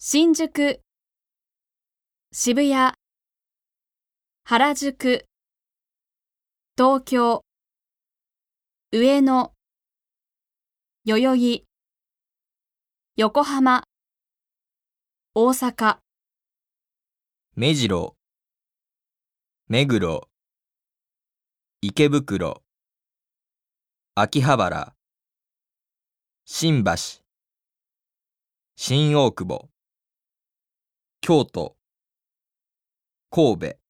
新宿、渋谷、原宿、東京、上野、代々木、横浜、大阪、目白、目黒、池袋、秋葉原、新橋、新大久保、京都、神戸。